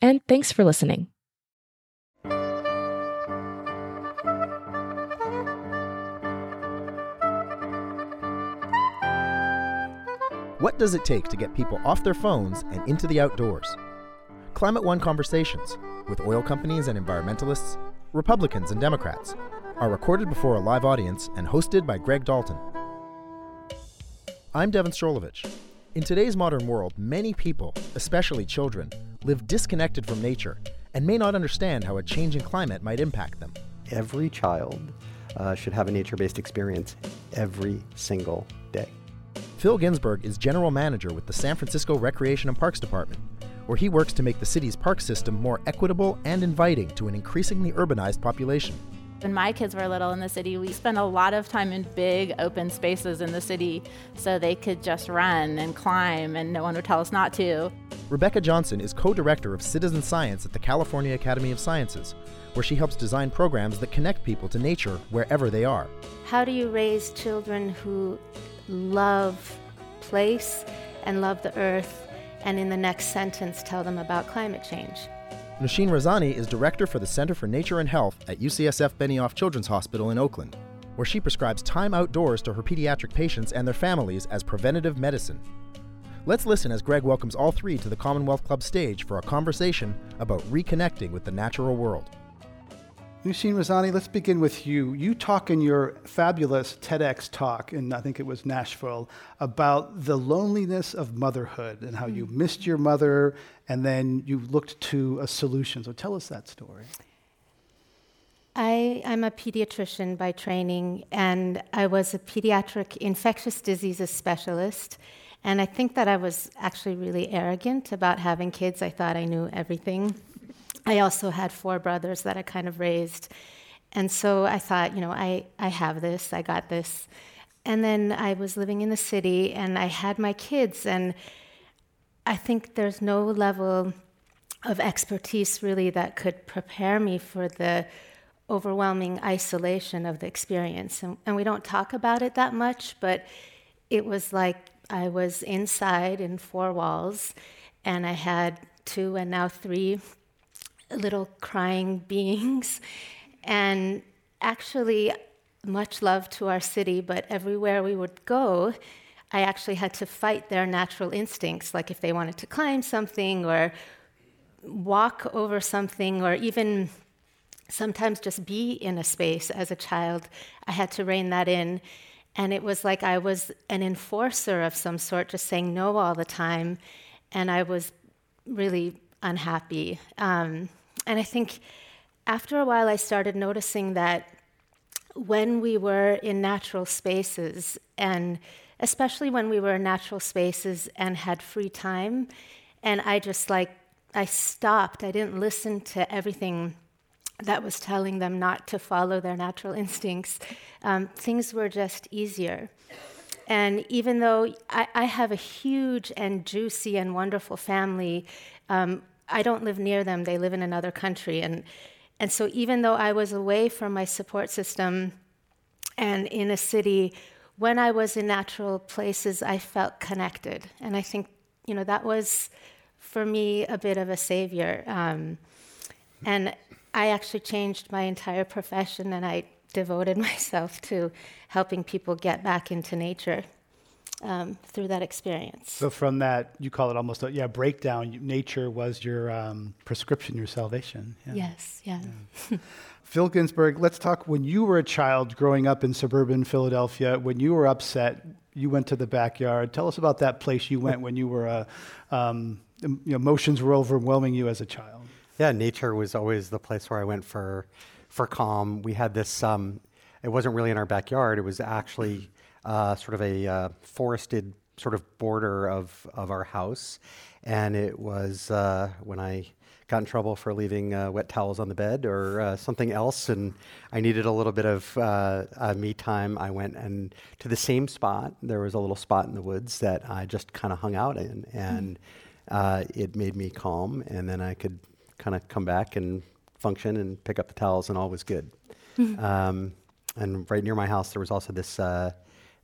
and thanks for listening. What does it take to get people off their phones and into the outdoors? Climate One conversations with oil companies and environmentalists, Republicans and Democrats are recorded before a live audience and hosted by Greg Dalton. I'm Devin Strolovitch. In today's modern world, many people, especially children, live disconnected from nature and may not understand how a changing climate might impact them. Every child uh, should have a nature based experience every single day. Phil Ginsburg is general manager with the San Francisco Recreation and Parks Department, where he works to make the city's park system more equitable and inviting to an increasingly urbanized population. When my kids were little in the city, we spent a lot of time in big open spaces in the city so they could just run and climb and no one would tell us not to. Rebecca Johnson is co director of citizen science at the California Academy of Sciences, where she helps design programs that connect people to nature wherever they are. How do you raise children who love place and love the earth, and in the next sentence tell them about climate change? Nooshin Razani is director for the Center for Nature and Health at UCSF Benioff Children's Hospital in Oakland, where she prescribes time outdoors to her pediatric patients and their families as preventative medicine. Let's listen as Greg welcomes all three to the Commonwealth Club stage for a conversation about reconnecting with the natural world. Nooshin Razani, let's begin with you. You talk in your fabulous TEDx talk, in I think it was Nashville, about the loneliness of motherhood and how you mm. missed your mother and then you looked to a solution. So tell us that story. I, am a pediatrician by training, and I was a pediatric infectious diseases specialist. And I think that I was actually really arrogant about having kids. I thought I knew everything. I also had four brothers that I kind of raised. And so I thought, you know, I, I have this, I got this. And then I was living in the city and I had my kids, and I think there's no level of expertise really that could prepare me for the overwhelming isolation of the experience. And, and we don't talk about it that much, but it was like I was inside in four walls, and I had two and now three little crying beings. And actually, much love to our city, but everywhere we would go, I actually had to fight their natural instincts, like if they wanted to climb something or walk over something or even sometimes just be in a space as a child. I had to rein that in. And it was like I was an enforcer of some sort, just saying no all the time. And I was really unhappy. Um, and I think after a while, I started noticing that when we were in natural spaces, and especially when we were in natural spaces and had free time, and I just like, I stopped, I didn't listen to everything that was telling them not to follow their natural instincts, um, things were just easier. And even though I, I, have a huge and juicy and wonderful family, um, I don't live near them, they live in another country. And, and so, even though I was away from my support system and in a city, when I was in natural places, I felt connected. And I think, you know, that was for me a bit of a savior. Um, and I actually changed my entire profession and I devoted myself to helping people get back into nature. Um, through that experience. So from that, you call it almost a yeah breakdown. Nature was your um, prescription, your salvation. Yeah. Yes, yeah. yeah. Phil Ginsburg, let's talk. When you were a child growing up in suburban Philadelphia, when you were upset, you went to the backyard. Tell us about that place you went when you were, uh, um, emotions were overwhelming you as a child. Yeah, nature was always the place where I went for, for calm. We had this. Um, it wasn't really in our backyard. It was actually uh, sort of a uh, forested sort of border of of our house, and it was uh, when I got in trouble for leaving uh, wet towels on the bed or uh, something else, and I needed a little bit of uh, uh me time. I went and to the same spot. There was a little spot in the woods that I just kind of hung out in, and uh, it made me calm. And then I could kind of come back and function and pick up the towels, and all was good. Mm-hmm. Um, and right near my house, there was also this uh,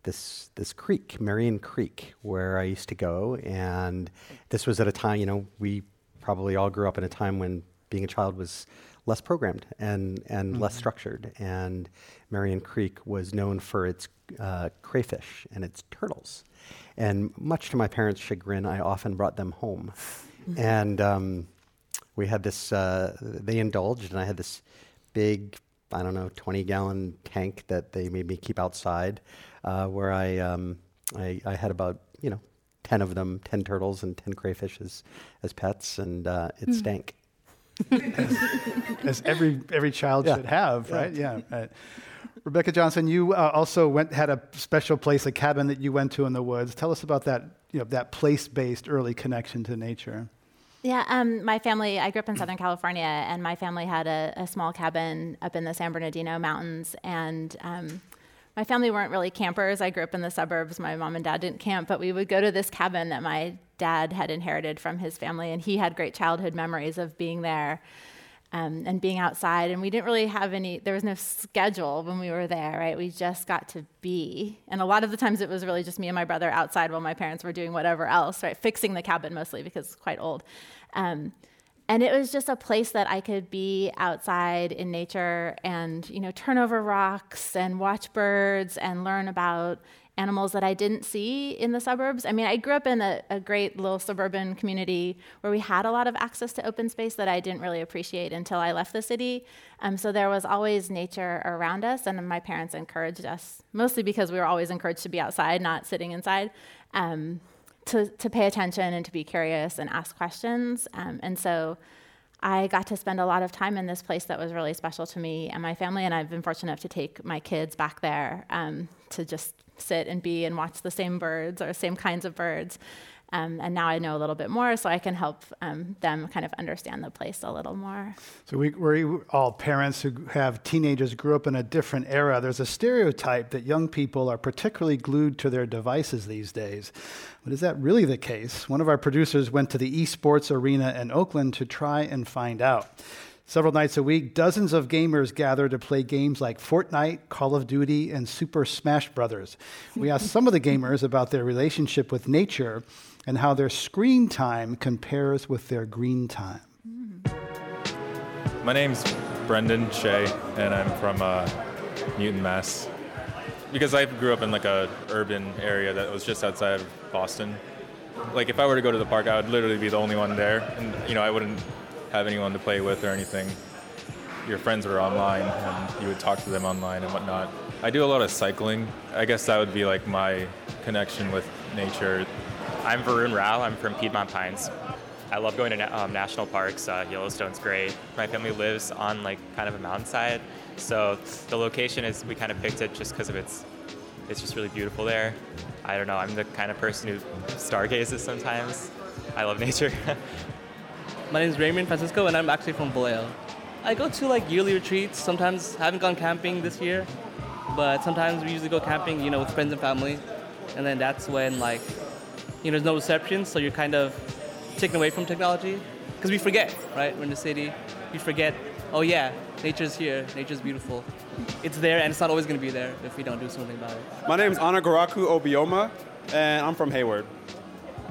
this this creek, Marion Creek, where I used to go. And this was at a time, you know, we probably all grew up in a time when being a child was less programmed and, and mm-hmm. less structured. And Marion Creek was known for its uh, crayfish and its turtles. And much to my parents' chagrin, I often brought them home. Mm-hmm. And um, we had this, uh, they indulged, and I had this big, I don't know, 20 gallon tank that they made me keep outside uh, where I, um, I, I had about, you know, 10 of them, 10 turtles and 10 crayfish as, as pets, and uh, it mm. stank. as, as, every, every child yeah. should have, right? Yeah. yeah right. Rebecca Johnson, you uh, also went had a special place, a cabin that you went to in the woods. Tell us about that, you know, that place-based early connection to nature. Yeah, um, my family, I grew up in Southern California, and my family had a, a small cabin up in the San Bernardino Mountains. And um, my family weren't really campers. I grew up in the suburbs. My mom and dad didn't camp, but we would go to this cabin that my dad had inherited from his family, and he had great childhood memories of being there um, and being outside. And we didn't really have any, there was no schedule when we were there, right? We just got to be. And a lot of the times it was really just me and my brother outside while my parents were doing whatever else, right? Fixing the cabin mostly because it's quite old. Um, and it was just a place that I could be outside in nature and you know turn over rocks and watch birds and learn about animals that I didn't see in the suburbs. I mean, I grew up in a, a, great little suburban community where we had a lot of access to open space that I didn't really appreciate until I left the city. Um, so there was always nature around us, and my parents encouraged us, mostly because we were always encouraged to be outside, not sitting inside. Um, to, to pay attention and to be curious and ask questions. Um, and so I got to spend a lot of time in this place that was really special to me and my family. And I've been fortunate enough to take my kids back there um, to just sit and be and watch the same birds or same kinds of birds. Um, and now I know a little bit more, so I can help um, them kind of understand the place a little more. So we, we're all parents who have teenagers grew up in a different era. There's a stereotype that young people are particularly glued to their devices these days. But is that really the case? One of our producers went to the esports arena in Oakland to try and find out. Several nights a week, dozens of gamers gather to play games like Fortnite, Call of Duty, and Super Smash Brothers. We asked some of the gamers about their relationship with nature and how their screen time compares with their green time. My name's Brendan Shea, and I'm from uh, Newton, Mass. Because I grew up in like a urban area that was just outside of Boston. Like if I were to go to the park, I would literally be the only one there, and you know I wouldn't have anyone to play with or anything. Your friends were online, and you would talk to them online and whatnot. I do a lot of cycling. I guess that would be like my connection with nature. I'm Varun Rao. I'm from Piedmont Pines. I love going to um, national parks. Uh, Yellowstone's great. My family lives on like kind of a mountainside, so the location is we kind of picked it just because of its. It's just really beautiful there. I don't know. I'm the kind of person who stargazes sometimes. I love nature. My name is Raymond Francisco, and I'm actually from Vallejo. I go to like yearly retreats. Sometimes I haven't gone camping this year, but sometimes we usually go camping, you know, with friends and family, and then that's when like you know, there's no reception, so you're kind of taken away from technology. Because we forget, right? We're in the city, we forget, oh yeah, nature's here, nature's beautiful. It's there, and it's not always going to be there if we don't do something about it. My name is Anagaraku Obioma, and I'm from Hayward.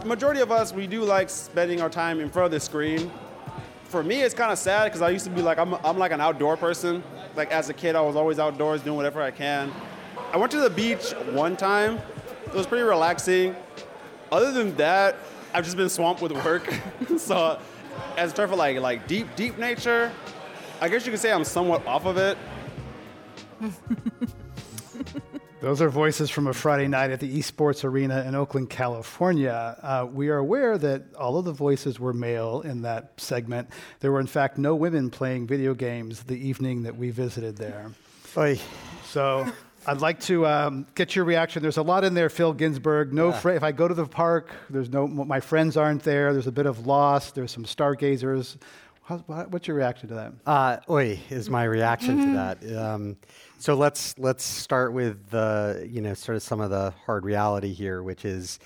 The majority of us, we do like spending our time in front of the screen. For me, it's kind of sad because I used to be like, I'm, I'm like an outdoor person. Like as a kid, I was always outdoors doing whatever I can. I went to the beach one time it was pretty relaxing. Other than that, I've just been swamped with work. so, as for like like deep deep nature, I guess you could say I'm somewhat off of it. Those are voices from a Friday night at the Esports Arena in Oakland, California. Uh, we are aware that all of the voices were male in that segment. There were, in fact, no women playing video games the evening that we visited there. Oy. So I'd like to um, get your reaction. There's a lot in there, Phil Ginsburg. No, Yeah. fr- if I go to the park, there's no. My friends aren't there. There's a bit of loss. There's some stargazers. How's, what's your reaction to that? Uh, oi is my reaction to that. Um, so let's let's start with the you know sort of some of the hard reality here, which is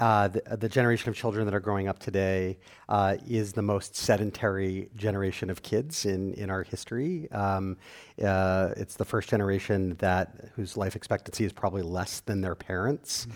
uh, the, the generation of children that are growing up today uh, is the most sedentary generation of kids in in our history. Um, uh, it's the first generation that whose life expectancy is probably less than their parents,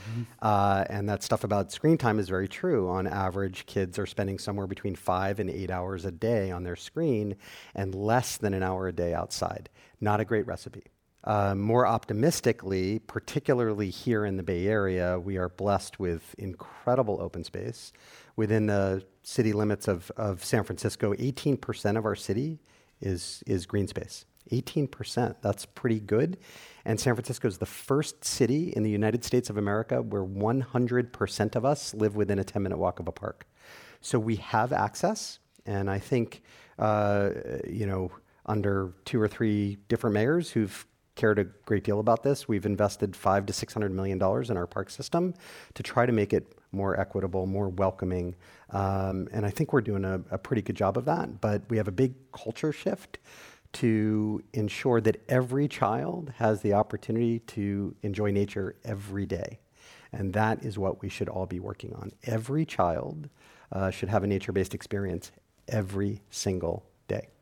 uh, and that stuff about screen time is very true. On average, kids are spending somewhere between five and eight hours a day on their screen, and less than an hour a day outside. Not a great recipe. Uh, more optimistically, particularly here in the Bay Area, we are blessed with incredible open space. Within the city limits of, of San Francisco, 18% of our city is, is green space. 18%. That's pretty good. And San Francisco is the first city in the United States of America where 100% of us live within a 10 minute walk of a park. So we have access. And I think, uh, you know, under two or three different mayors who've cared a great deal about this, we've invested five to six hundred million dollars in our park system to try to make it more equitable, more welcoming, um, and I think we're doing a, a pretty good job of that. But we have a big culture shift to ensure that every child has the opportunity to enjoy nature every day. And that is what we should all be working on. Every child uh, should have a nature based experience every single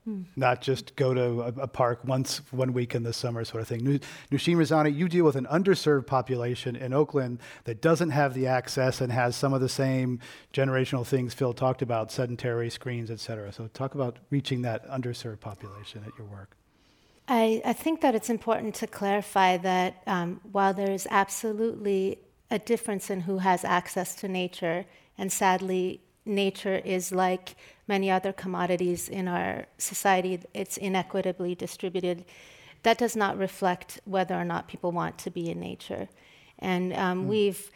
day. Not just go to a, a park once one week in the summer, sort of thing. Nu- Nooshin Razani, you deal with an underserved population in Oakland that doesn't have the access and has some of the same generational things Phil talked about, sedentary screens, et cetera. So talk about reaching that underserved population at your work. I, I think that it's important to clarify that um, while there is absolutely a difference in who has access to nature, and sadly, nature is like many other commodities in our society, it's inequitably distributed. That does not reflect whether or not people want to be in nature. And um, we've,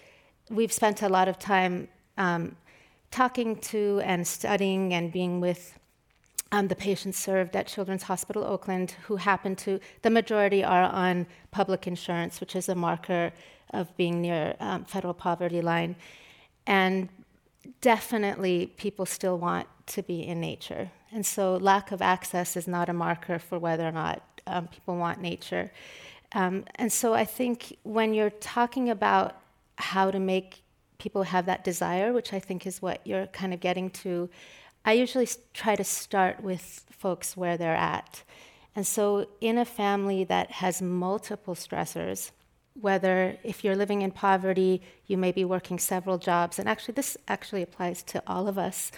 we've spent a lot of time um, talking to and studying and being with um, the patients served at Children's Hospital Oakland, who happen to, the majority are on public insurance, which is a marker of being near um, federal poverty line. And definitely people still want to be in nature. And so lack of access is not a marker for whether or not um, people want nature. Um, and so I think when you're talking about how to make people have that desire, which I think is what you're kind of getting to, I usually try to start with folks where they're at. And so, in a family that has multiple stressors, whether if you're living in poverty, you may be working several jobs, and actually, this actually applies to all of us.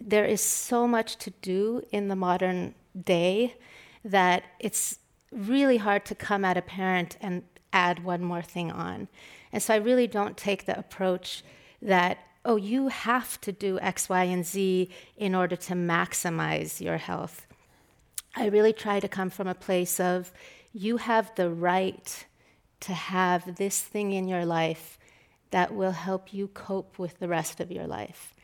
There is so much to do in the modern day that it's really hard to come at a parent and add one more thing on. And so I really don't take the approach that, oh, you have to do X, Y, and Z in order to maximize your health. I really try to come from a place of you have the right to have this thing in your life that will help you cope with the rest of your life.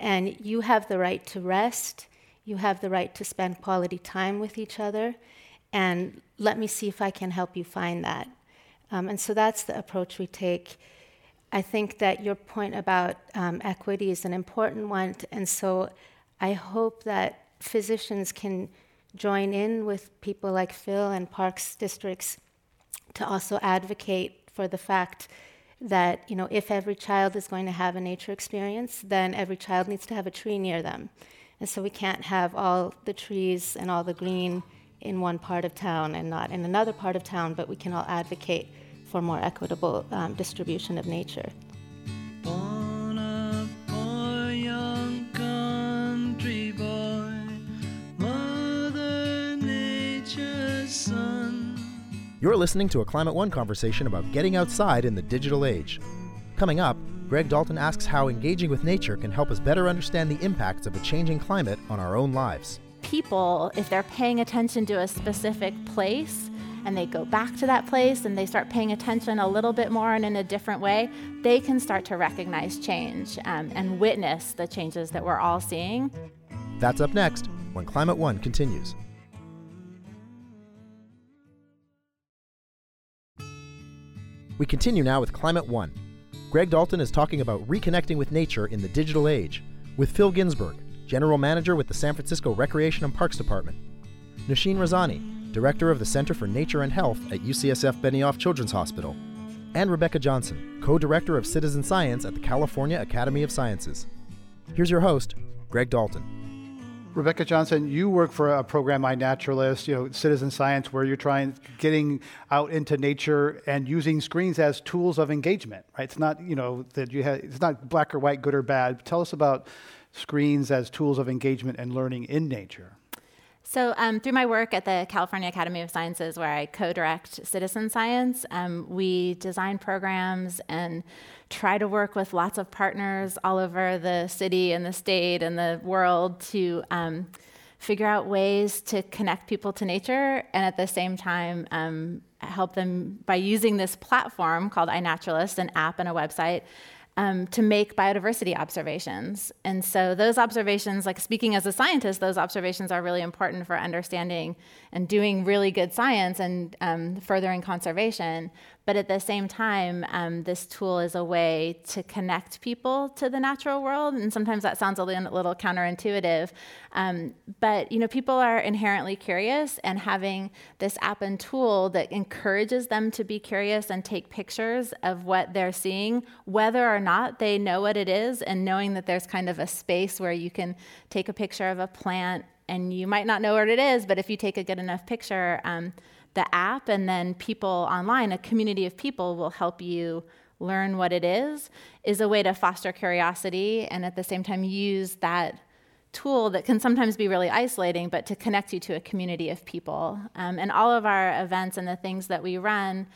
And you have the right to rest, you have the right to spend quality time with each other, and let me see if I can help you find that. Um, and so that's the approach we take. I think that your point about um, equity is an important one, and so I hope that physicians can join in with people like Phil and Parks districts to also advocate for the fact that you know if every child is going to have a nature experience, then every child needs to have a tree near them, and so we can't have all the trees and all the green in one part of town and not in another part of town, but we can all advocate for more equitable um, distribution of nature. You're listening to a Climate One conversation about getting outside in the digital age. Coming up, Greg Dalton asks how engaging with nature can help us better understand the impacts of a changing climate on our own lives. People, if they're paying attention to a specific place, and they go back to that place and they start paying attention a little bit more and in a different way, they can start to recognize change um, and witness the changes that we're all seeing. That's up next when Climate One continues. We continue now with Climate One. Greg Dalton is talking about reconnecting with nature in the digital age with Phil Ginsburg, General Manager with the San Francisco Recreation and Parks Department, Nooshin Razani, Director of the Center for Nature and Health at UCSF Benioff Children's Hospital, and Rebecca Johnson, co director of citizen science at the California Academy of Sciences. Here's your host, Greg Dalton. Rebecca Johnson, you work for a program iNaturalist, you know, citizen science, where you're trying getting out into nature and using screens as tools of engagement, right? It's not, you know, that you have it's not black or white, good or bad. Tell us about screens as tools of engagement and learning in nature. So, um, through my work at the California Academy of Sciences, where I co direct citizen science, um, we design programs and try to work with lots of partners all over the city and the state and the world to um, figure out ways to connect people to nature and at the same time um, help them by using this platform called iNaturalist, an app and a website um, to make biodiversity observations. And so, those observations, like speaking as a scientist, those observations are really important for understanding and doing really good science and um, furthering conservation. But at the same time, um, this tool is a way to connect people to the natural world. And sometimes that sounds a little, counterintuitive. Um, but you know, people are inherently curious, and having this app and tool that encourages them to be curious and take pictures of what they're seeing, whether or not they know what it is, and knowing that there's kind of a space where you can take a picture of a plant and you might not know what it is, but if you take a good enough picture, um, the app and then people online, a community of people will help you learn what it is, is a way to foster curiosity and at the same time use that tool that can sometimes be really isolating, but to connect you to a community of people. Um, and all of our events and the things that we run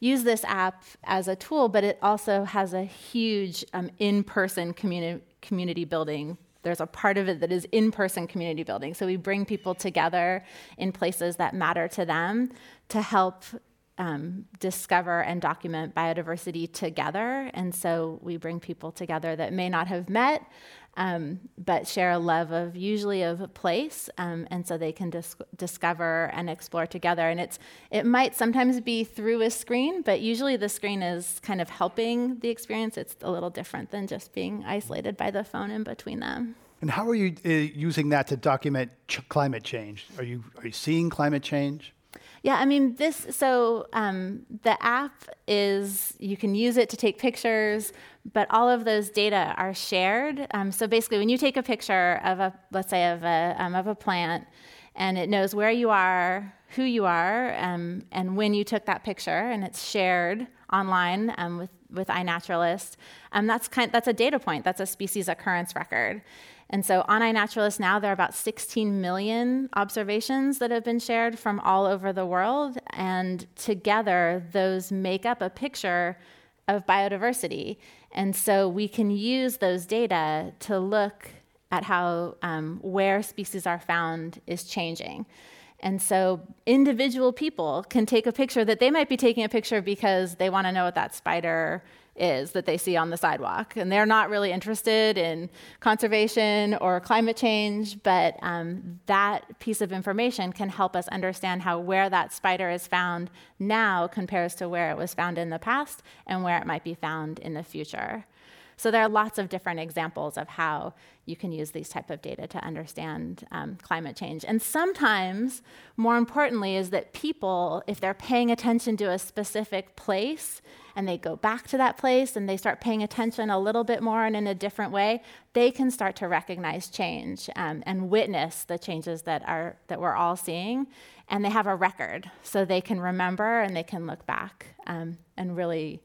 use this app as a tool, but it also has a huge um, in person communi- community building there's a part of it that is in person community building. So we bring people together in places that matter to them to help um, discover and document biodiversity together. And so we bring people together that may not have met, um, but share a love of usually of a place, um, and so they can dis- discover and explore together. And it's it might sometimes be through a screen, but usually the screen is kind of helping the experience. It's a little different than just being isolated by the phone in between them. And how are you uh, using that to document ch- climate change? Are you are you seeing climate change? Yeah, I mean, this, so um, the app is, you can use it to take pictures, but all of those data are shared. Um, so basically, when you take a picture of a, let's say, of a, um, of a plant, and it knows where you are, who you are, um, and when you took that picture, and it's shared online um, with, with iNaturalist, um, that's, kind, that's a data point, that's a species occurrence record. And so on iNaturalist now, there are about 16 million observations that have been shared from all over the world. And together, those make up a picture of biodiversity. And so we can use those data to look at how um, where species are found is changing. And so individual people can take a picture that they might be taking a picture because they want to know what that spider is that they see on the sidewalk. And they're not really interested in conservation or climate change, but um, that piece of information can help us understand how where that spider is found now compares to where it was found in the past and where it might be found in the future. So there are lots of different examples of how you can use these type of data to understand um, climate change. And sometimes, more importantly, is that people, if they're paying attention to a specific place and they go back to that place and they start paying attention a little bit more and in a different way, they can start to recognize change um, and witness the changes that are that we're all seeing. And they have a record, so they can remember and they can look back um, and really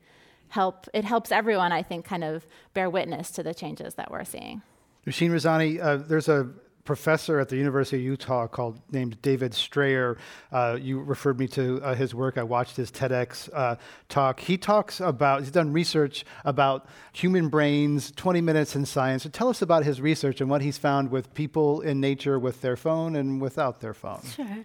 help, it helps everyone, I think, kind of bear witness to the changes that we're seeing. Nooshin Razani, uh, there's a professor at the University of Utah called named David Strayer. Uh, you referred me to uh, his work. I watched his TEDx uh, talk. He talks about he's done research about human brains, 20 minutes in science. So tell us about his research and what he's found with people in nature with their phone and without their phone. Sure.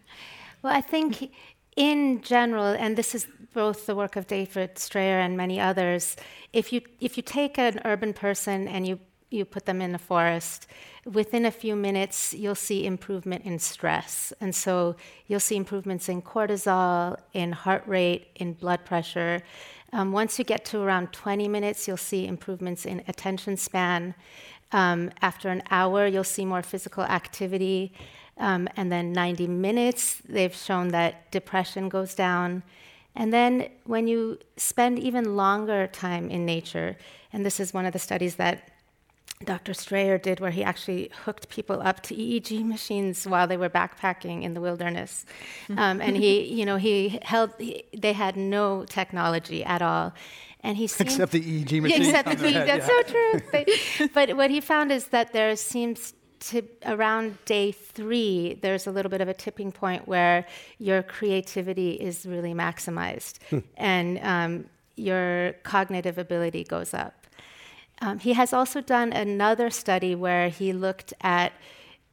Well, I think in general, and this is both the work of David Strayer and many others, if you if you take an urban person and you you put them in a forest, within a few minutes you'll see improvement in stress, and so you'll see improvements in cortisol, in heart rate, in blood pressure. Um, once you get to around 20 minutes, you'll see improvements in attention span. Um, after an hour, you'll see more physical activity. Um, and then 90 minutes, they've shown that depression goes down. And then when you spend even longer time in nature, and this is one of the studies that Dr. Strayer did, where he actually hooked people up to EEG machines while they were backpacking in the wilderness, um, and he, you know, he held. He, they had no technology at all, and he seemed, Except the EEG machine. Except the on EEG. That's yeah. so true. They- but what he found is that there seems to around day three, there's a little bit of a tipping point where your creativity is really maximized, and um, your cognitive ability goes up. Um, he has also done another study where he looked at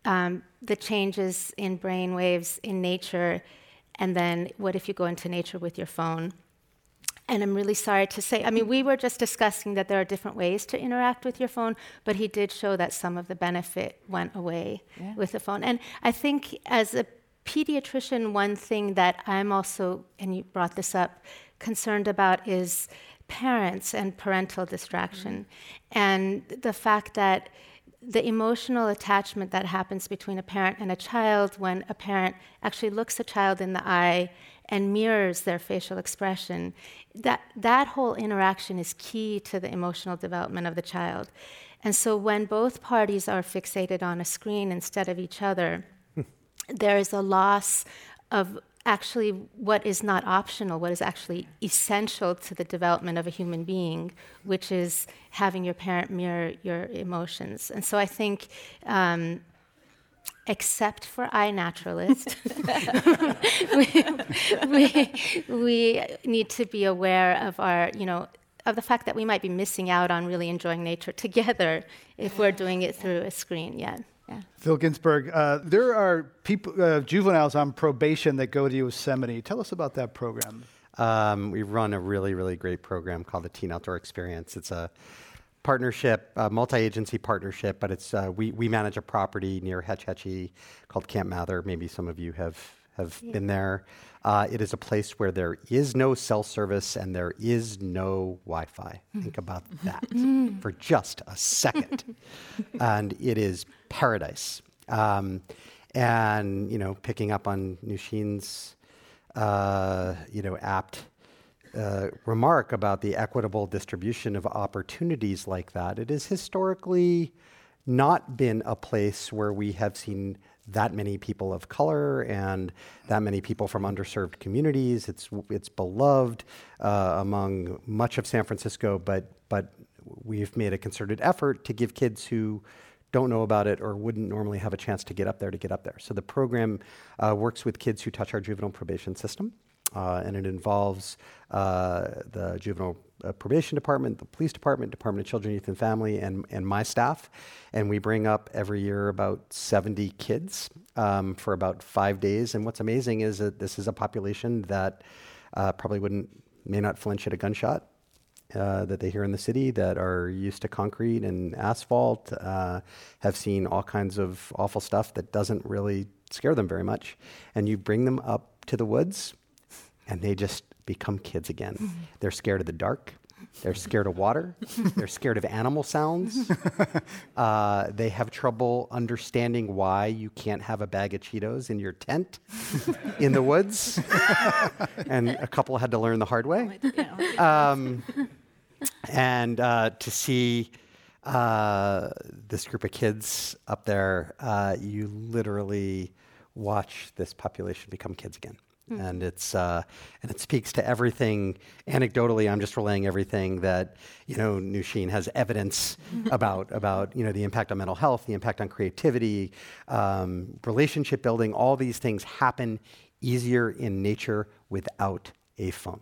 um, the changes in brain waves in nature, and then what if you go into nature with your phone? And I'm really sorry to say, I mean, we were just discussing that there are different ways to interact with your phone, but he did show that some of the benefit went away Yeah. with the phone. And I think as a pediatrician, one thing that I'm also, and you brought this up, concerned about is parents and parental distraction. Mm-hmm. And the fact that the emotional attachment that happens between a parent and a child when a parent actually looks a child in the eye and mirrors their facial expression that that whole interaction is key to the emotional development of the child and so when both parties are fixated on a screen instead of each other there is a loss of actually what is not optional, what is actually essential to the development of a human being, which is having your parent mirror your emotions. And so I think. Um, Except for iNaturalist, we, we, we need to be aware of our, you know, of the fact that we might be missing out on really enjoying nature together if we're doing it through a screen. Yeah, yeah. Phil Ginsburg, uh, there are people, uh, juveniles on probation that go to Yosemite. Tell us about that program. Um, we run a really, really great program called the Teen Outdoor Experience. It's a partnership, a multi-agency partnership, but it's uh, we we manage a property near Hetch Hetchy called Camp Mather. Maybe some of you have have Yeah. been there. Uh, it is a place where there is no cell service and there is no Wi-Fi. Think about that Mm. for just a second, and it is paradise. Um, and you know, picking up on Nooshin's uh, you know apt uh, remark about the equitable distribution of opportunities like that. It has historically not been a place where we have seen that many people of color and that many people from underserved communities. It's it's beloved uh, among much of San Francisco, but but we've made a concerted effort to give kids who don't know about it or wouldn't normally have a chance to get up there to get up there. So the program uh, works with kids who touch our juvenile probation system, uh, and it involves uh, the juvenile uh, probation department, the police department, Department of Children, Youth, and Family, and, and my staff. And we bring up every year about 70 kids um, for about five days. And what's amazing is that this is a population that uh, probably wouldn't, may not flinch at a gunshot uh, that they hear in the city that are used to concrete and asphalt, have seen all kinds of awful stuff that doesn't really scare them very much. And you bring them up to the woods, and they just become kids again. They're scared of the dark. They're scared of water. They're scared of animal sounds. Uh, they have trouble understanding why you can't have a bag of Cheetos in your tent in the woods. and a couple had to learn the hard way. Um, and uh, to see uh, this group of kids up there, uh, you literally watch this population become kids again. And it's uh, and it speaks to everything. Anecdotally, I'm just relaying everything that you know Nooshin has evidence about about you know the impact on mental health, the impact on creativity, um, relationship building. All these things happen easier in nature without a phone.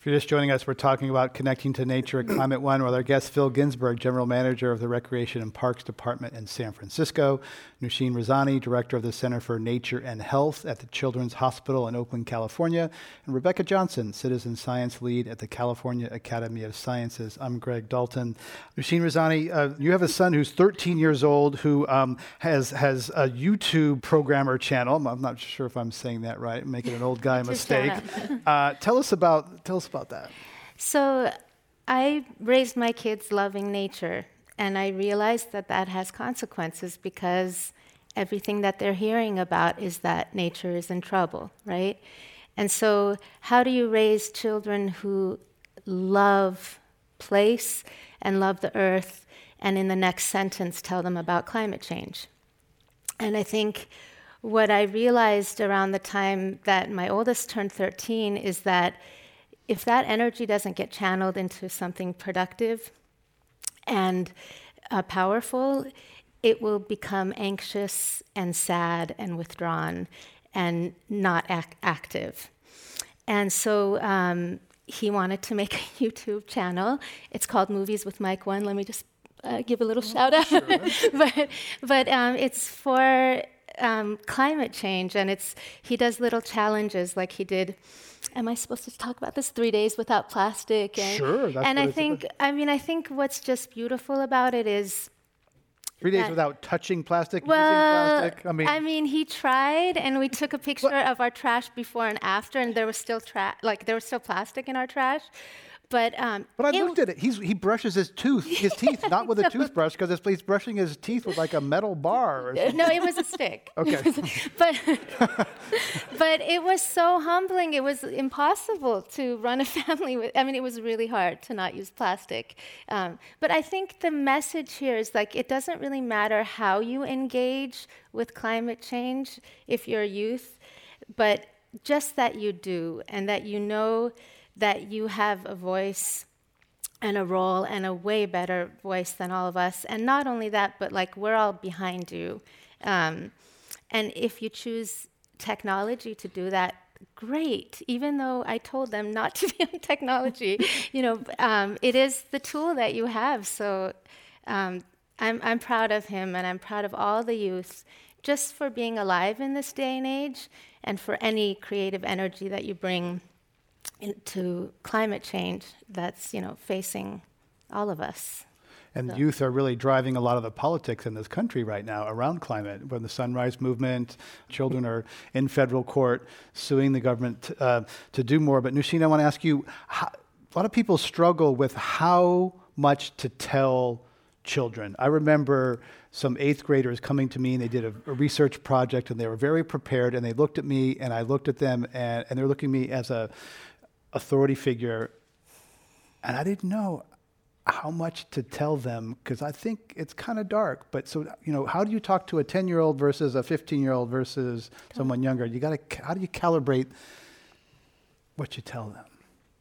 If you're just joining us, we're talking about connecting to nature at Climate One with our guest Phil Ginsburg, General Manager of the Recreation and Parks Department in San Francisco, Nooshin Razani, Director of the Center for Nature and Health at the Children's Hospital in Oakland, California, and Rebecca Johnson, Citizen Science Lead at the California Academy of Sciences. I'm Greg Dalton. Nooshin Razani, uh, you have a son who's 13 years old who um, has has a YouTube programmer channel. I'm not sure if I'm saying that right, making an old guy mistake. Uh, tell us about tell us about that. So I raised my kids loving nature, and I realized that that has consequences because everything that they're hearing about is that nature is in trouble, right? And so, how do you raise children who love place and love the earth, and in the next sentence tell them about climate change? And I think what I realized around the time that my oldest turned 13 is that if that energy doesn't get channeled into something productive and uh, powerful, it will become anxious and sad and withdrawn and not ac- active. And so um, he wanted to make a YouTube channel. It's called Movies with Mike One. Let me just uh, give a little shout out. but but um, it's for um, climate change, and it's he does little challenges like he did. Am I supposed to talk about this? Three days without plastic. And, Sure, and I think I mean I think what's just beautiful about it is Three days that- without touching plastic, well, using plastic. I mean, he tried, and we took a picture of our trash before and after, and there was still trash, like there was still plastic in our trash. But um, but I looked at it. He's he brushes his tooth, his teeth, not with a toothbrush, because he's brushing his teeth with like a metal bar. Or something. no, it was a stick. Okay. but but it was so humbling. It was impossible to run a family with. I mean, it was really hard to not use plastic. Um, but I think the message here is like it doesn't really matter how you engage with climate change if you're a youth, but just that you do and that you know that you have a voice and a role and a way better voice than all of us. And not only that, but like we're all behind you. Um, and if you choose technology to do that, great. Even though I told them not to be on technology, you know, um, it is the tool that you have. So um, I'm, I'm proud of him and I'm proud of all the youth just for being alive in this day and age and for any creative energy that you bring into climate change that's you know facing all of us. And youth are really driving a lot of the politics in this country right now around climate. When the Sunrise Movement, children are in federal court suing the government uh, to do more. But Nooshin, I want to ask you: how, a lot of people struggle with how much to tell children. I remember some eighth graders coming to me and they did a, a research project and they were very prepared and they looked at me and I looked at them and, and they're looking at me as a authority figure and I didn't know how much to tell them because I think it's kind of dark. But so you know, how do you talk to a ten-year-old versus a fifteen-year-old versus someone younger? You got to how do you calibrate what you tell them?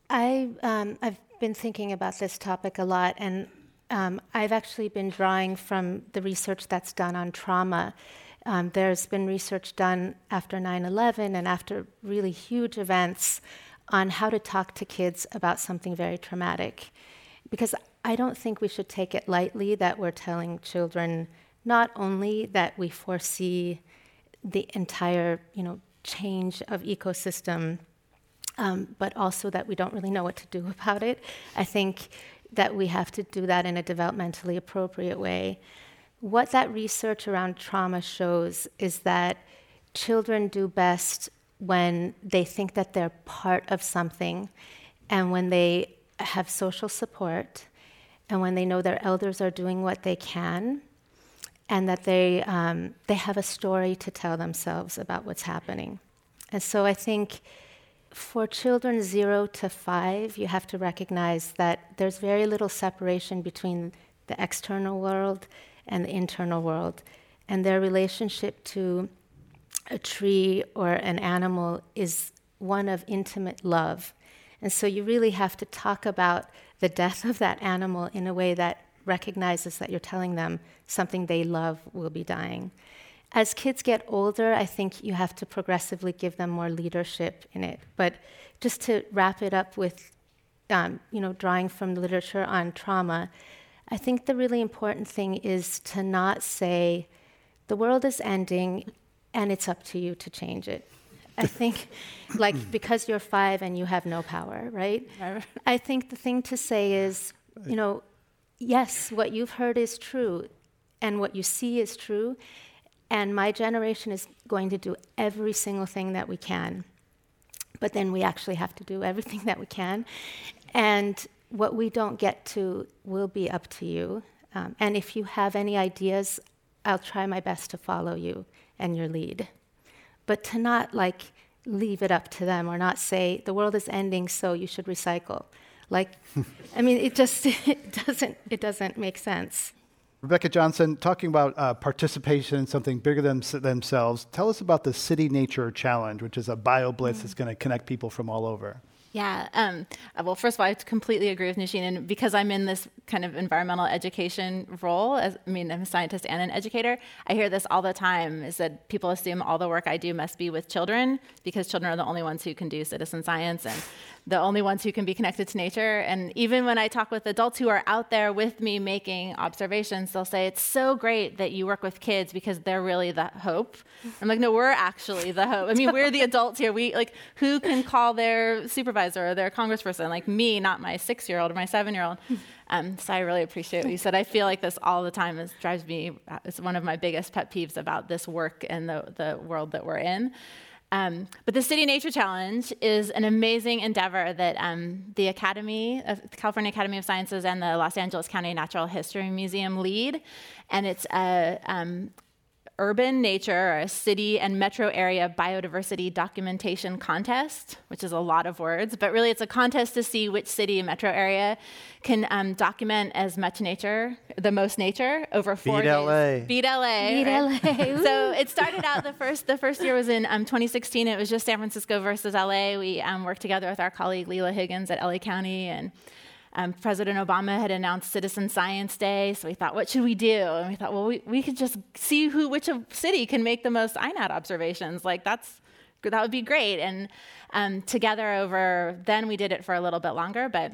I um, I've been thinking about this topic a lot, and um, I've actually been drawing from the research that's done on trauma. Um, there's been research done after 9/11 and after really huge events on how to talk to kids about something very traumatic, because I don't think we should take it lightly that we're telling children not only that we foresee the entire you know change of ecosystem um, but also that we don't really know what to do about it. I think that we have to do that in a developmentally appropriate way. What that research around trauma shows is that children do best when they think that they're part of something and when they have social support and when they know their elders are doing what they can and that they, um, they have a story to tell themselves about what's happening. And so I think for children zero to five, you have to recognize that there's very little separation between the external world and the internal world. And their relationship to a tree or an animal is one of intimate love. And so you really have to talk about the death of that animal in a way that recognizes that you're telling them something they love will be dying. As kids get older, I think you have to progressively give them more leadership in it. But just to wrap it up with, um, you know, drawing from the literature on trauma, I think the really important thing is to not say, the world is ending and it's up to you to change it. I think, like, because you're five and you have no power, right? I think the thing to say is, you know, yes, what you've heard is true and what you see is true. And my generation is going to do every single thing that we can. But then we actually have to do everything that we can. And what we don't get to will be up to you. Um, and if you have any ideas, I'll try my best to follow you and your lead. But to not like leave it up to them or not say the world is ending so you should recycle. Like i mean it just it doesn't it doesn't make sense. Rebecca Johnson, talking about uh, participation in something bigger than themselves, tell us about the City Nature Challenge, which is a bio blitz that's going to connect people from all over. Yeah. Um, uh, well, first of all, I completely agree with Nooshin, and because I'm in this kind of environmental education role, as I mean, I'm a scientist and an educator. I hear this all the time: is that people assume all the work I do must be with children because children are the only ones who can do citizen science and the only ones who can be connected to nature. And even when I talk with adults who are out there with me making observations, they'll say, It's so great that you work with kids because they're really the hope. I'm like, No, we're actually the hope. I mean, we're the adults here. We like, who can call their supervisor or their congressperson? Like me, not my six year old or my seven year old. Um, so I really appreciate what you said. I feel like this all the time. It drives me, it's one of my biggest pet peeves about this work and the, the world that we're in. Um, but the City Nature Challenge is an amazing endeavor that um, the Academy of the California Academy of Sciences and the Los Angeles County Natural History Museum lead, and it's a um, urban nature or a city and metro area biodiversity documentation contest, which is a lot of words, but really it's a contest to see which city and metro area can um, document as much nature, the most nature, over four Beat days. LA. Beat LA. Beat right? LA, so it started out the first the first year was in um, 2016. It was just San Francisco versus LA. We um, worked together with our colleague Lila Higgins at LA County and. Um, President Obama had announced Citizen Science Day, so we thought, what should we do? And we thought, well, we, we could just see who which city can make the most iNat observations. Like that's that would be great. And um, together over then we did it for a little bit longer, but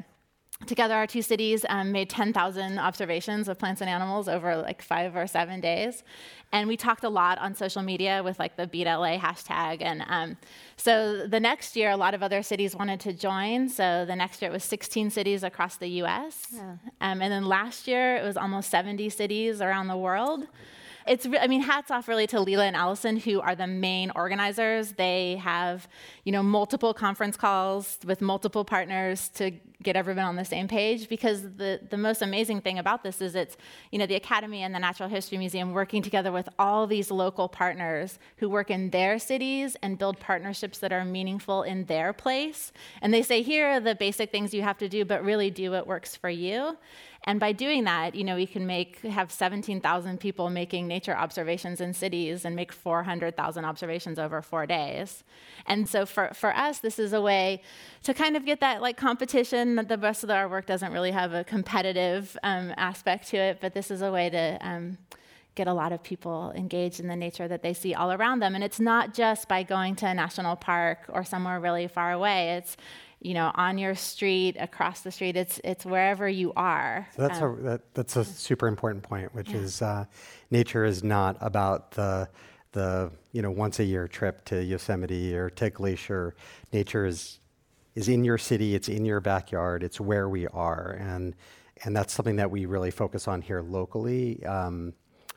together our two cities um, made 10,000 observations of plants and animals over like five or seven days. And we talked a lot on social media with like the Beat LA hashtag. And um, so the next year, a lot of other cities wanted to join. So the next year, it was 16 cities across the US. Um, and then last year, it was almost 70 cities around the world. It's, I mean, hats off really to Lila and Allison, who are the main organizers. They have, you know, multiple conference calls with multiple partners to get everyone on the same page. Because the, the most amazing thing about this is it's, you know, the Academy and the Natural History Museum working together with all these local partners who work in their cities and build partnerships that are meaningful in their place. And they say, here are the basic things you have to do, but really do what works for you. And by doing that, you know, we can make have 17,000 people making nature observations in cities and make 400,000 observations over four days. And so for, for us, this is a way to kind of get that like competition that the rest of our work doesn't really have a competitive um, aspect to it, but this is a way to um, get a lot of people engaged in the nature that they see all around them. And it's not just by going to a national park or somewhere really far away. It's you know, on your street, across the street. It's it's wherever you are. So that's Um, a that, that's a super important point, which is uh, nature is not about the the you know once a year trip to Yosemite or to Glacier. Nature is is in your city. It's in your backyard. It's where we are, and and that's something that we really focus on here locally. Um,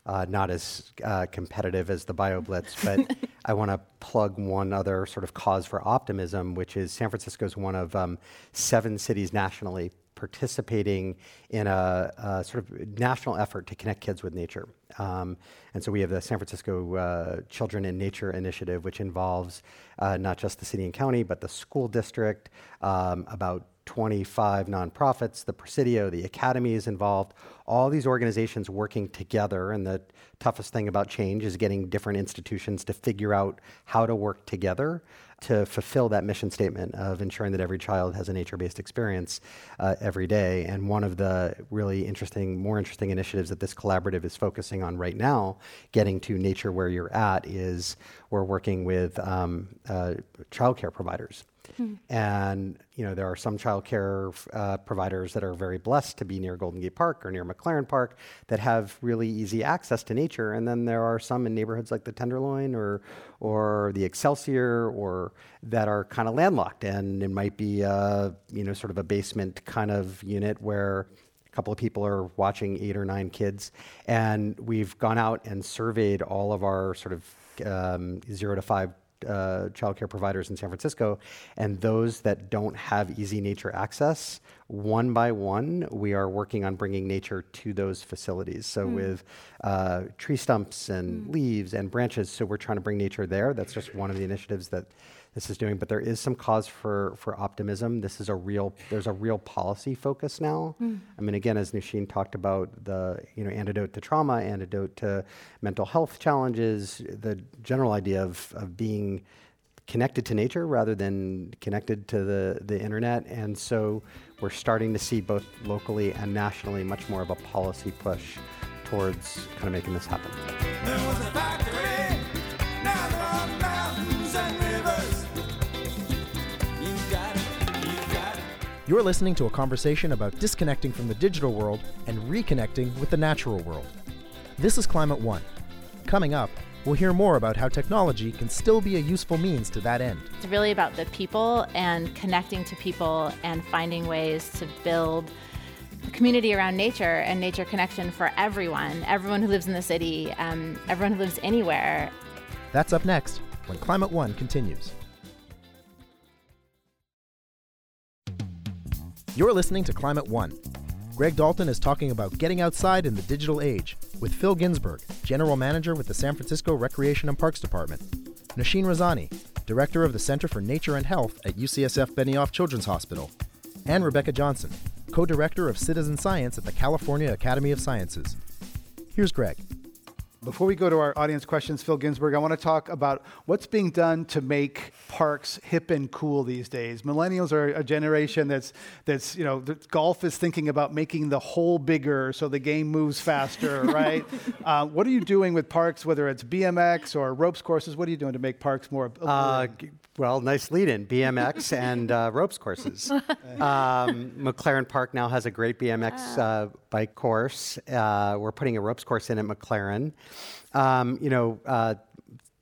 uh, not as uh, competitive as the BioBlitz, but I want to plug one other sort of cause for optimism, which is San Francisco is one of um, seven cities nationally participating in a, a, sort of national effort to connect kids with nature. Um, and so we have the San Francisco uh, Children in Nature Initiative, which involves uh, not just the city and county, but the school district, um, about 25 nonprofits, the Presidio, the Academy is involved, all these organizations working together. And the toughest thing about change is getting different institutions to figure out how to work together to fulfill that mission statement of ensuring that every child has a nature based experience uh, every day. And one of the really interesting, more interesting initiatives that this collaborative is focusing on right now, getting to nature where you're at, is we're working with um, uh, childcare providers. Hmm. And you know there are some childcare uh, providers that are very blessed to be near Golden Gate Park or near McLaren Park that have really easy access to nature, and then there are some in neighborhoods like the Tenderloin or or the Excelsior or that are kind of landlocked, and it might be a, you know sort of a basement kind of unit where a couple of people are watching eight or nine kids, and we've gone out and surveyed all of our sort of um, zero to five uh, childcare providers in San Francisco, and those that don't have easy nature access, one by one, we are working on bringing nature to those facilities. So, mm. with uh, tree stumps and mm. leaves and branches, so we're trying to bring nature there. That's just one of the initiatives that this is doing, but there is some cause for, for optimism. This is a real, there's a real policy focus now. Mm. I mean, again, as Nooshin talked about the, you know, antidote to trauma, antidote to mental health challenges, the general idea of, of being connected to nature rather than connected to the, the internet. And so we're starting to see both locally and nationally much more of a policy push towards kind of making this happen. You're listening to a conversation about disconnecting from the digital world and reconnecting with the natural world. This is Climate One. Coming up, we'll hear more about how technology can still be a useful means to that end. It's really about the people and connecting to people and finding ways to build a community around nature and nature connection for everyone everyone who lives in the city, um, everyone who lives anywhere. That's up next when Climate One continues. You're listening to Climate One. Greg Dalton is talking about getting outside in the digital age with Phil Ginsburg, General Manager with the San Francisco Recreation and Parks Department, Nooshin Razani, Director of the Center for Nature and Health at UCSF Benioff Children's Hospital, and Rebecca Johnson, Co Director of Citizen Science at the California Academy of Sciences. Here's Greg. Before we go to our audience questions, Phil Ginsburg, I want to talk about what's being done to make parks hip and cool these days. Millennials are a generation that's that's you know golf is thinking about making the hole bigger so the game moves faster, right? Uh, what are you doing with parks, whether it's BMX or ropes courses? What are you doing to make parks more? Uh, well, nice lead in BMX and uh, ropes courses. Um, McLaren Park now has a great BMX uh, bike course. Uh, we're putting a ropes course in at McLaren. Um, you know, uh,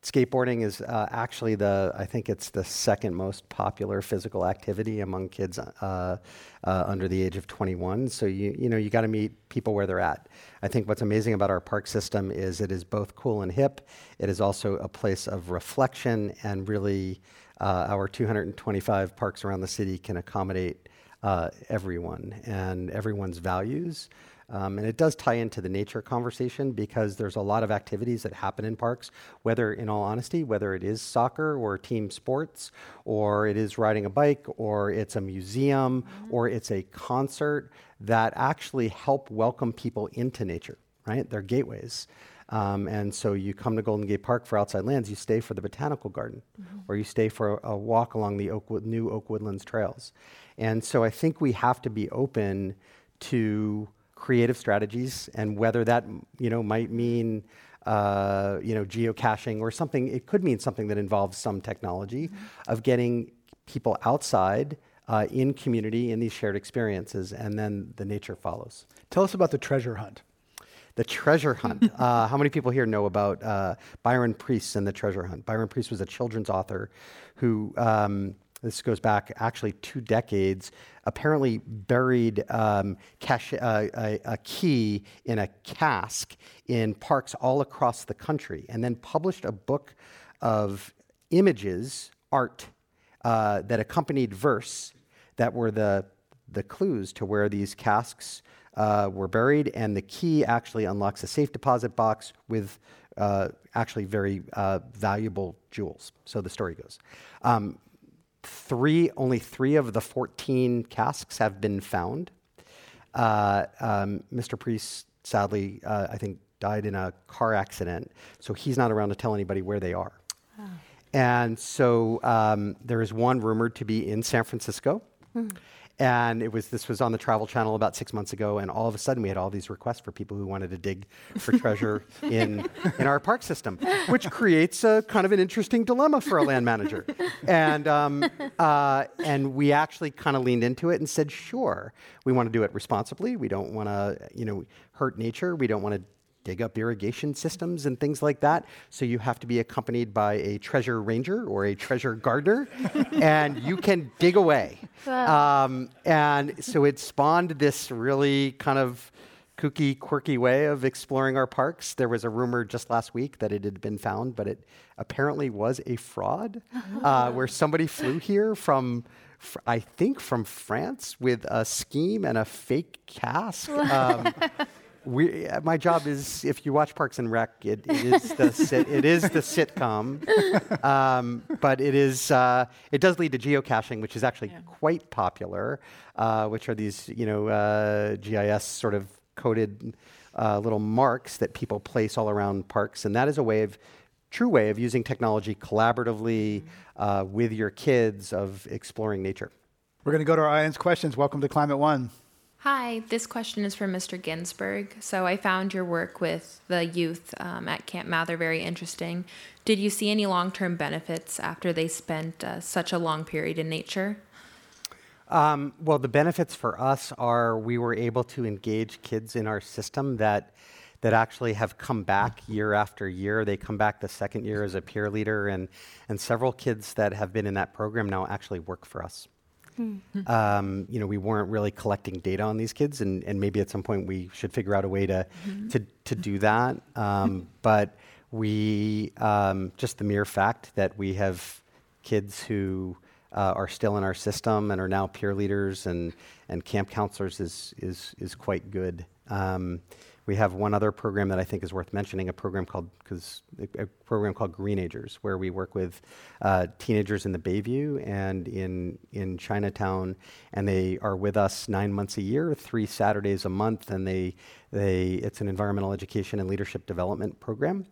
skateboarding is uh, actually the I think it's the second most popular physical activity among kids uh, uh, under the age of 21. So you you know you got to meet people where they're at. I think what's amazing about our park system is it is both cool and hip. It is also a place of reflection and really uh, our 225 parks around the city can accommodate uh, everyone and everyone's values. Um, and it does tie into the nature conversation because there's a lot of activities that happen in parks, whether, in all honesty, whether it is soccer or team sports, or it is riding a bike, or it's a museum, mm-hmm. or it's a concert that actually help welcome people into nature, right? They're gateways. Um, and so you come to Golden Gate Park for outside lands, you stay for the botanical garden, mm-hmm. or you stay for a, a walk along the Oakwood, new Oak Woodlands trails. And so I think we have to be open to creative strategies, and whether that you know might mean uh, you know geocaching or something, it could mean something that involves some technology mm-hmm. of getting people outside. Uh, in community, in these shared experiences, and then the nature follows. Tell us about the treasure hunt. The Treasure Hunt. uh, how many people here know about uh, Byron Preiss and The Treasure Hunt? Byron Preiss was a children's author who, um, this goes back actually two decades, apparently buried um, cache, uh, a, a, key in a cask in parks all across the country, and then published a book of images, art, uh, that accompanied verse that were the, the clues to where these casks uh, were buried, and the key actually unlocks a safe deposit box with uh, actually very uh, valuable jewels. So the story goes. Um, three, only three of the 14 casks have been found. Uh, um, Mr. Preiss, sadly, uh, I think, died in a car accident, so he's not around to tell anybody where they are. And so um, there is one rumored to be in San Francisco. And it was this was on the Travel Channel about six months ago, and all of a sudden we had all these requests for people who wanted to dig for treasure in in our park system, which creates a kind of an interesting dilemma for a land manager. And um, uh, and we actually kind of leaned into it and said, sure, we want to do it responsibly. We don't want to you know hurt nature. We don't want to dig up irrigation systems and things like that. So you have to be accompanied by a treasure ranger or a treasure gardener, and you can dig away. Um, and so it spawned this really kind of kooky, quirky way of exploring our parks. There was a rumor just last week that it had been found, but it apparently was a fraud, uh, where somebody flew here from. I think from France with a scheme and a fake cask. Um, we, uh, my job is, if you watch Parks and Rec, it, it is the sit, it is the sitcom, um, but it is uh, it does lead to geocaching, which is actually quite popular, uh, which are these you know uh, GIS sort of coded uh, little marks that people place all around parks, and that is a way of true way of using technology collaboratively uh, with your kids of exploring nature. We're going to go to our audience questions. Welcome to Climate One. Hi, this question is from Mr. Ginsburg. So I found your work with the youth um, at Camp Mather very interesting. Did you see any long term benefits after they spent uh, such a long period in nature? Um, well, the benefits for us are we were able to engage kids in our system that that actually have come back year after year. They come back the second year as a peer leader, and and several kids that have been in that program now actually work for us. Um, you know, we weren't really collecting data on these kids, and, and maybe at some point we should figure out a way to to, to do that. Um, but we um, just the mere fact that we have kids who uh, are still in our system and are now peer leaders and, and camp counselors is, is, is quite good. Um, we have one other program that I think is worth mentioning, a program called, cause, a, program called Greenagers, where we work with uh, teenagers in the Bayview and in, in Chinatown, and they are with us nine months a year, three Saturdays a month, and they, they, it's an environmental education and leadership development program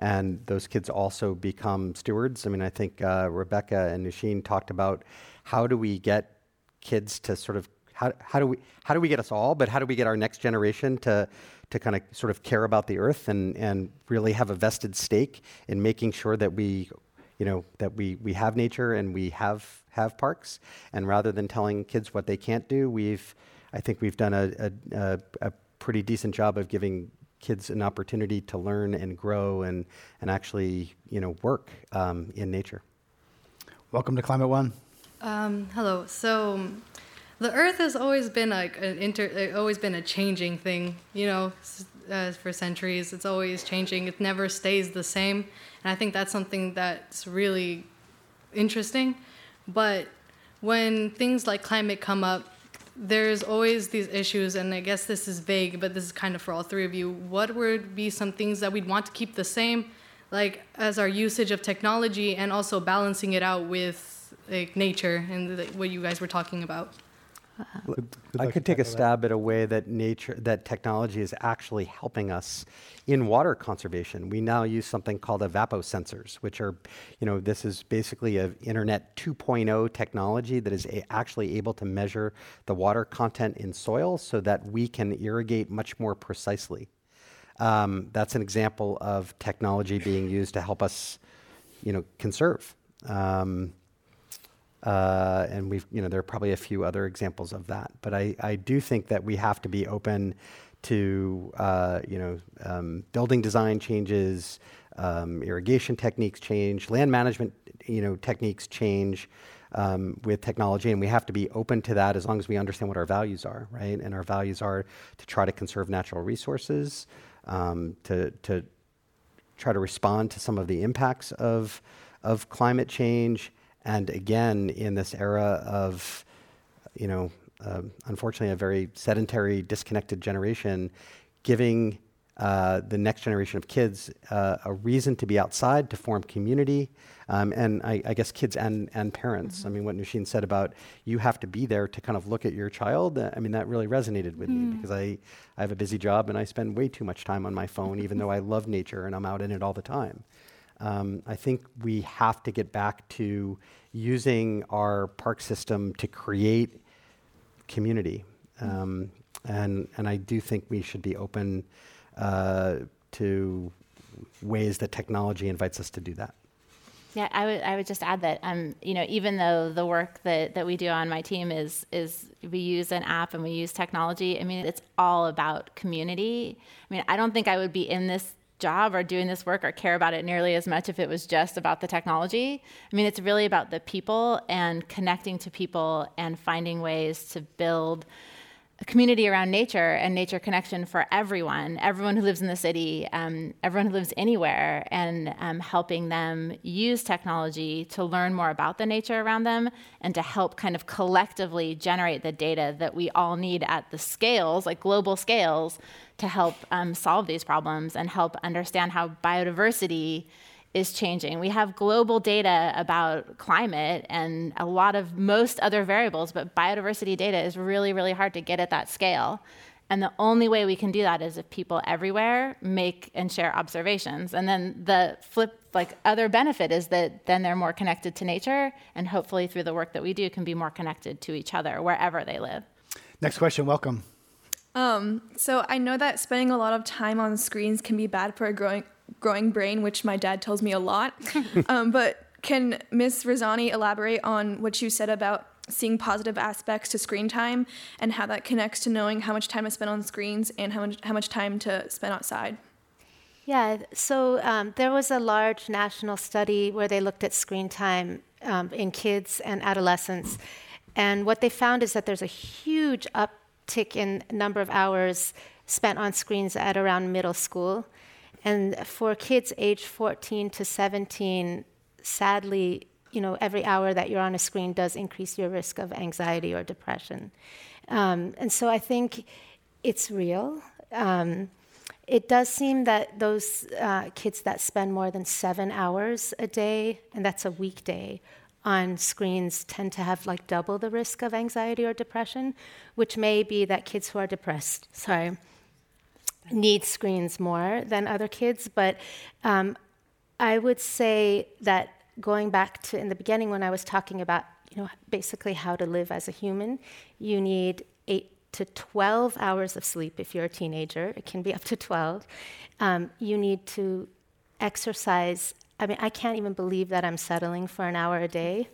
and those kids also become stewards. I mean, I think uh, Rebecca and Nooshin talked about how do we get kids to sort of how, how do we how do we get us all, but how do we get our next generation to to kind of sort of care about the earth and and really have a vested stake in making sure that we you know that we we have nature and we have have parks and rather than telling kids what they can't do we've i think we've done a, a, a, a pretty decent job of giving kids an opportunity to learn and grow and, and actually you know work um, in nature. Welcome to Climate One. Um, hello. So, the Earth has always been like an inter, always been a changing thing. You know, uh, for centuries, it's always changing. It never stays the same, and I think that's something that's really interesting. But when things like climate come up, there's always these issues, and I guess this is vague, but this is kind of for all three of you. What would be some things that we'd want to keep the same, like as our usage of technology, and also balancing it out with like nature and the, what you guys were talking about? I could take a stab at a way that nature, that technology is actually helping us in water conservation. We now use something called evaposensors, which are, you know, this is basically a Internet 2.0 technology that is a- actually able to measure the water content in soil so that we can irrigate much more precisely. Um, that's an example of technology being used to help us, you know, conserve. Um, uh, and we've, you know, there are probably a few other examples of that. But I, I do think that we have to be open to, uh, you know, um, building design changes, um, irrigation techniques change, land management, you know, techniques change um, with technology, and we have to be open to that as long as we understand what our values are, right? And our values are to try to conserve natural resources, um, to to try to respond to some of the impacts of of climate change, and again, in this era of, you know, um unfortunately, a very sedentary, disconnected generation, giving uh, the next generation of kids uh, a reason to be outside, to form community, um, and I, I, guess kids and, and parents. Mm-hmm. I mean, what Nooshin said about you have to be there to kind of look at your child, uh, I mean, that really resonated with mm. me because I, I have a busy job and I spend way too much time on my phone, even though I love nature and I'm out in it all the time. Um, I think we have to get back to using our park system to create community. Mm. Um, and, and I do think we should be open uh, to ways that technology invites us to do that. Yeah, I would I would just add that um, you know even though the work that, that we do on my team is is we use an app and we use technology. I mean, it's all about community. I mean, I don't think I would be in this job or doing this work or care about it nearly as much if it was just about the technology. I mean, it's really about the people and connecting to people and finding ways to build a community around nature and nature connection for everyone, everyone who lives in the city, um, everyone who lives anywhere, and um, helping them use technology to learn more about the nature around them and to help kind of collectively generate the data that we all need at the scales, like global scales, to help um, solve these problems and help understand how biodiversity is changing. We have global data about climate and a lot of most other variables, but biodiversity data is really, really hard to get at that scale. And the only way we can do that is if people everywhere make and share observations. And then the flip, like other benefit is that then they're more connected to nature, and hopefully through the work that we do, can be more connected to each other wherever they live. Next question, welcome. Um, so I know that spending a lot of time on screens can be bad for a growing growing brain, which my dad tells me a lot. um, but can Ms. Razani elaborate on what you said about seeing positive aspects to screen time and how that connects to knowing how much time to spend on screens and how much, how much time to spend outside? Yeah, so um, there was a large national study where they looked at screen time um, in kids and adolescents. And what they found is that there's a huge uptick in number of hours spent on screens at around middle school. And for kids age 14 to 17, sadly, you know, every hour that you're on a screen does increase your risk of anxiety or depression. Um, and so I think it's real. Um, it does seem that those uh, kids that spend more than seven hours a day, and that's a weekday, on screens tend to have like double the risk of anxiety or depression, which may be that kids who are depressed, sorry, need screens more than other kids, but um, I would say that going back to in the beginning when I was talking about, you know, basically how to live as a human, you need eight to 12 hours of sleep if you're a teenager. It can be up to 12. Um, you need to exercise. I mean, I can't even believe that I'm settling for an hour a day,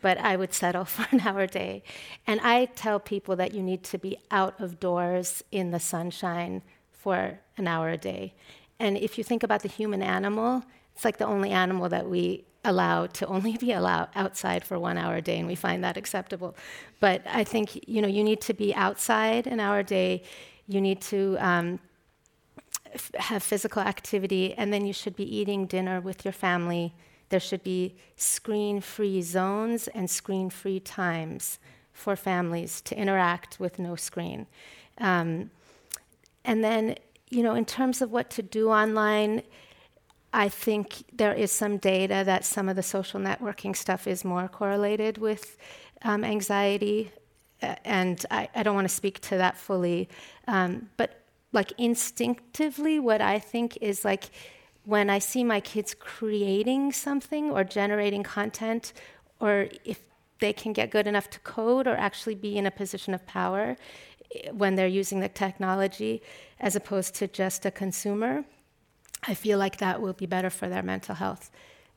but I would settle for an hour a day. And I tell people that you need to be out of doors in the sunshine for an hour a day. And if you think about the human animal, it's like the only animal that we allow to only be allowed outside for one hour a day, and we find that acceptable. But I think you know you need to be outside an hour a day. You need to um, f- have physical activity, and then you should be eating dinner with your family. There should be screen-free zones and screen-free times for families to interact with no screen. Um, and then, you know, in terms of what to do online, I think there is some data that some of the social networking stuff is more correlated with um, anxiety. and I, I, don't want to speak to that fully. Um, but like instinctively, what I think is like when I see my kids creating something or generating content, or if they can get good enough to code or actually be in a position of power, when they're using the technology as opposed to just a consumer, I feel like that will be better for their mental health.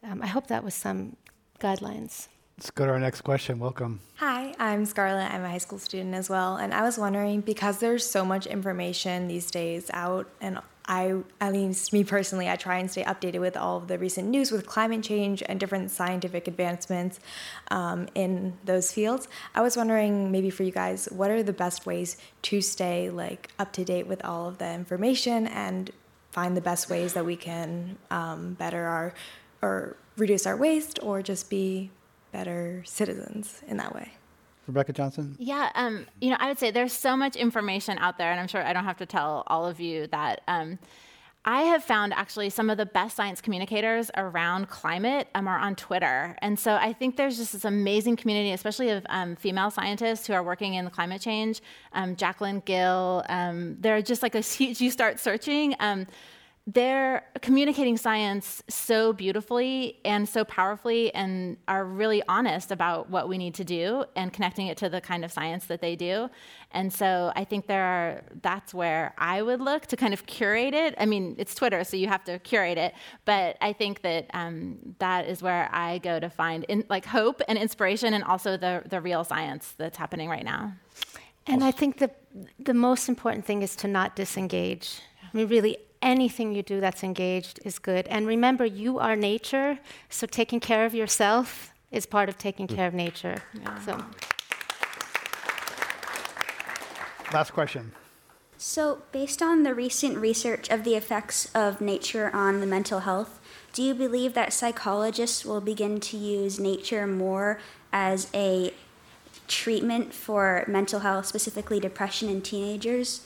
Um, I hope that was some guidelines. Let's go to our next question. Welcome. Hi, I'm Scarlett. I'm a high school student as well. And I was wondering because there's so much information these days out and I, at least me personally, I try and stay updated with all of the recent news with climate change and different scientific advancements um, in those fields. I was wondering, maybe for you guys, what are the best ways to stay like up to date with all of the information and find the best ways that we can um, better our or reduce our waste or just be better citizens in that way? Rebecca Johnson? Yeah, um, you know, I would say there's so much information out there, and I'm sure I don't have to tell all of you that. Um, I have found actually some of the best science communicators around climate um, are on Twitter. And so I think there's just this amazing community, especially of um, female scientists who are working in climate change. Um, Jacquelyn Gill, um, they're just like a huge, you start searching um, they're communicating science so beautifully and so powerfully and are really honest about what we need to do and connecting it to the kind of science that they do. And so i think there are that's where i would look to kind of curate it. I mean it's twitter so you have to curate it. But i think that um, that is where i go to find in, like hope and inspiration and also the, the real science that's happening right now. And i think the, the most important thing is to not disengage. I mean, really, anything you do that's engaged is good. And remember, you are nature, so taking care of yourself is part of taking care of nature. Yeah. So. Last question. So, based on the recent research of the effects of nature on the mental health, do you believe that psychologists will begin to use nature more as a treatment for mental health, specifically depression in teenagers?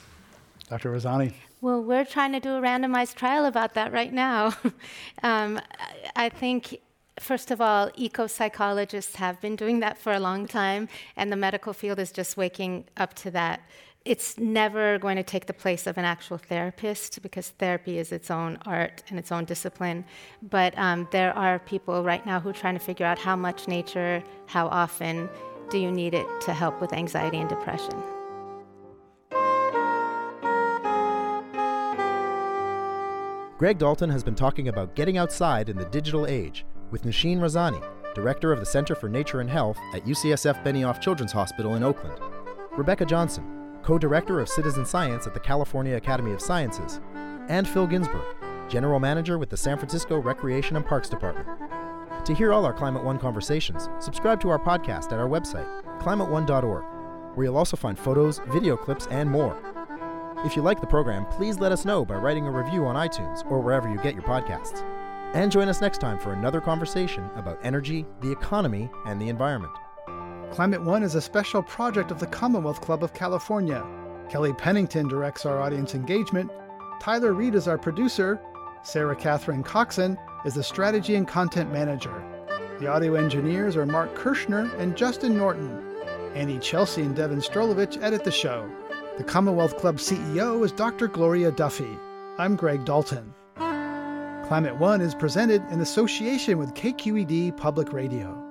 Dr. Razani. Well, we're trying to do a randomized trial about that right now. um, I think, first of all, eco psychologists have been doing that for a long time, and the medical field is just waking up to that. It's never going to take the place of an actual therapist because therapy is its own art and its own discipline. But um, there are people right now who are trying to figure out how much nature, how often do you need it to help with anxiety and depression. Greg Dalton has been talking about getting outside in the digital age with Nooshin Razani, Director of the Center for Nature and Health at UCSF Benioff Children's Hospital in Oakland, Rebecca Johnson, Co Director of Citizen Science at the California Academy of Sciences, and Phil Ginsburg, General Manager with the San Francisco Recreation and Parks Department. To hear all our Climate One conversations, subscribe to our podcast at our website, climateone.org, where you'll also find photos, video clips, and more. If you like the program, please let us know by writing a review on iTunes or wherever you get your podcasts. And join us next time for another conversation about energy, the economy, and the environment. Climate One is a special project of the Commonwealth Club of California. Kelly Pennington directs our audience engagement. Tyler Reed is our producer. Sarah Catherine Coxon is the strategy and content manager. The audio engineers are Mark Kirschner and Justin Norton. Anny Celsi and Devin Strolovitch edit the show. The Commonwealth Club CEO is Dr. Gloria Duffy. I'm Greg Dalton. Climate One is presented in association with KQED Public Radio.